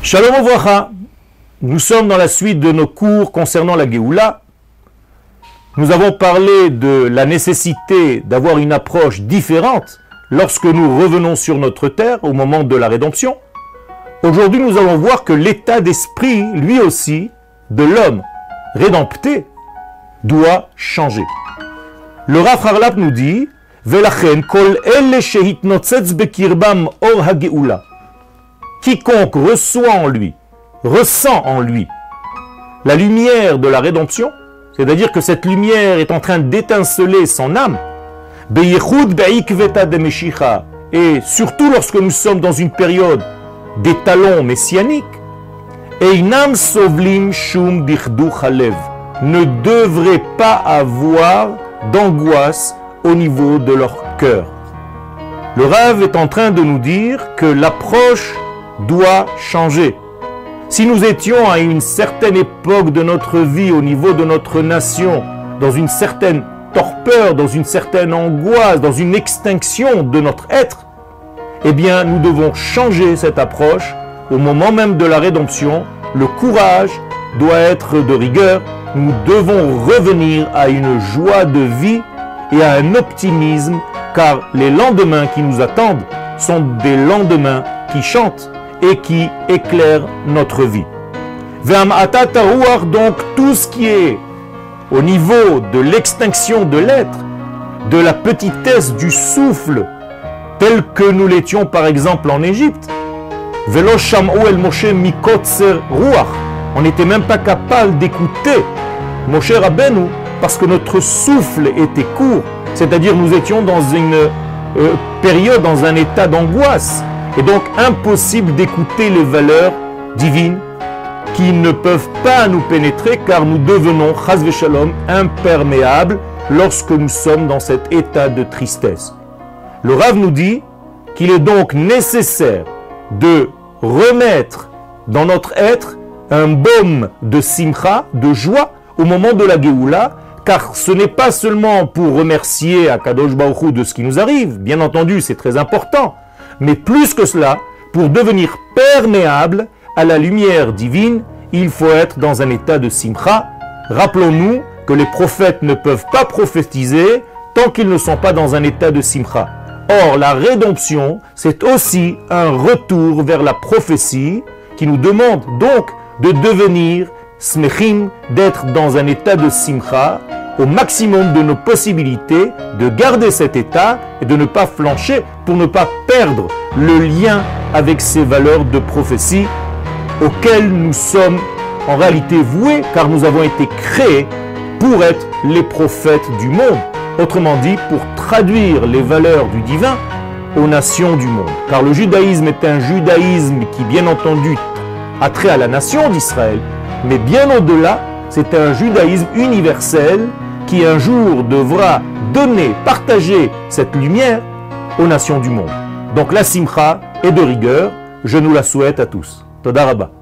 Shalom Ouvracha. Nous sommes dans la suite de nos cours concernant la Géoula. Nous avons parlé de la nécessité d'avoir une approche différente lorsque nous revenons sur notre terre au moment de la rédemption. Aujourd'hui, nous allons voir que l'état d'esprit, lui aussi, de l'homme rédempté, doit changer. Le Rav Harlap nous dit Velachen kol bekirbam or Quiconque reçoit en lui, ressent en lui la lumière de la rédemption, c'est-à-dire que cette lumière est en train d'étinceler son âme, et surtout lorsque nous sommes dans une période d'étalon messianique, Sovlim Shum ne devrait pas avoir d'angoisse au niveau de leur cœur. Le rêve est en train de nous dire que l'approche doit changer. Si nous étions à une certaine époque de notre vie, au niveau de notre nation, dans une certaine torpeur, dans une certaine angoisse, dans une extinction de notre être, eh bien nous devons changer cette approche. Au moment même de la rédemption, le courage doit être de rigueur. Nous devons revenir à une joie de vie et à un optimisme, car les lendemains qui nous attendent sont des lendemains qui chantent et qui éclaire notre vie. donc tout ce qui est au niveau de l'extinction de l'être, de la petitesse du souffle, tel que nous l'étions par exemple en Égypte. On n'était même pas capable d'écouter Moshe Rabbeinu parce que notre souffle était court, c'est-à-dire nous étions dans une euh, période, dans un état d'angoisse. Et donc impossible d'écouter les valeurs divines qui ne peuvent pas nous pénétrer car nous devenons, chas shalom, imperméables lorsque nous sommes dans cet état de tristesse. Le Rav nous dit qu'il est donc nécessaire de remettre dans notre être un baume de simcha, de joie, au moment de la Géoula, car ce n'est pas seulement pour remercier Akadosh Baruch de ce qui nous arrive, bien entendu c'est très important, mais plus que cela, pour devenir perméable à la lumière divine, il faut être dans un état de simcha. Rappelons-nous que les prophètes ne peuvent pas prophétiser tant qu'ils ne sont pas dans un état de simcha. Or, la rédemption, c'est aussi un retour vers la prophétie qui nous demande donc de devenir smechim, d'être dans un état de simcha, au maximum de nos possibilités, de garder cet état et de ne pas flancher pour ne pas perdre le lien avec ces valeurs de prophétie auxquelles nous sommes en réalité voués car nous avons été créés pour être les prophètes du monde. Autrement dit, pour traduire les valeurs du divin aux nations du monde. Car le judaïsme est un judaïsme qui, bien entendu, a trait à la nation d'Israël, mais bien au-delà, c'est un judaïsme universel qui un jour devra donner, partager cette lumière aux nations du monde. Donc la simcha est de rigueur, je nous la souhaite à tous. Todaraba.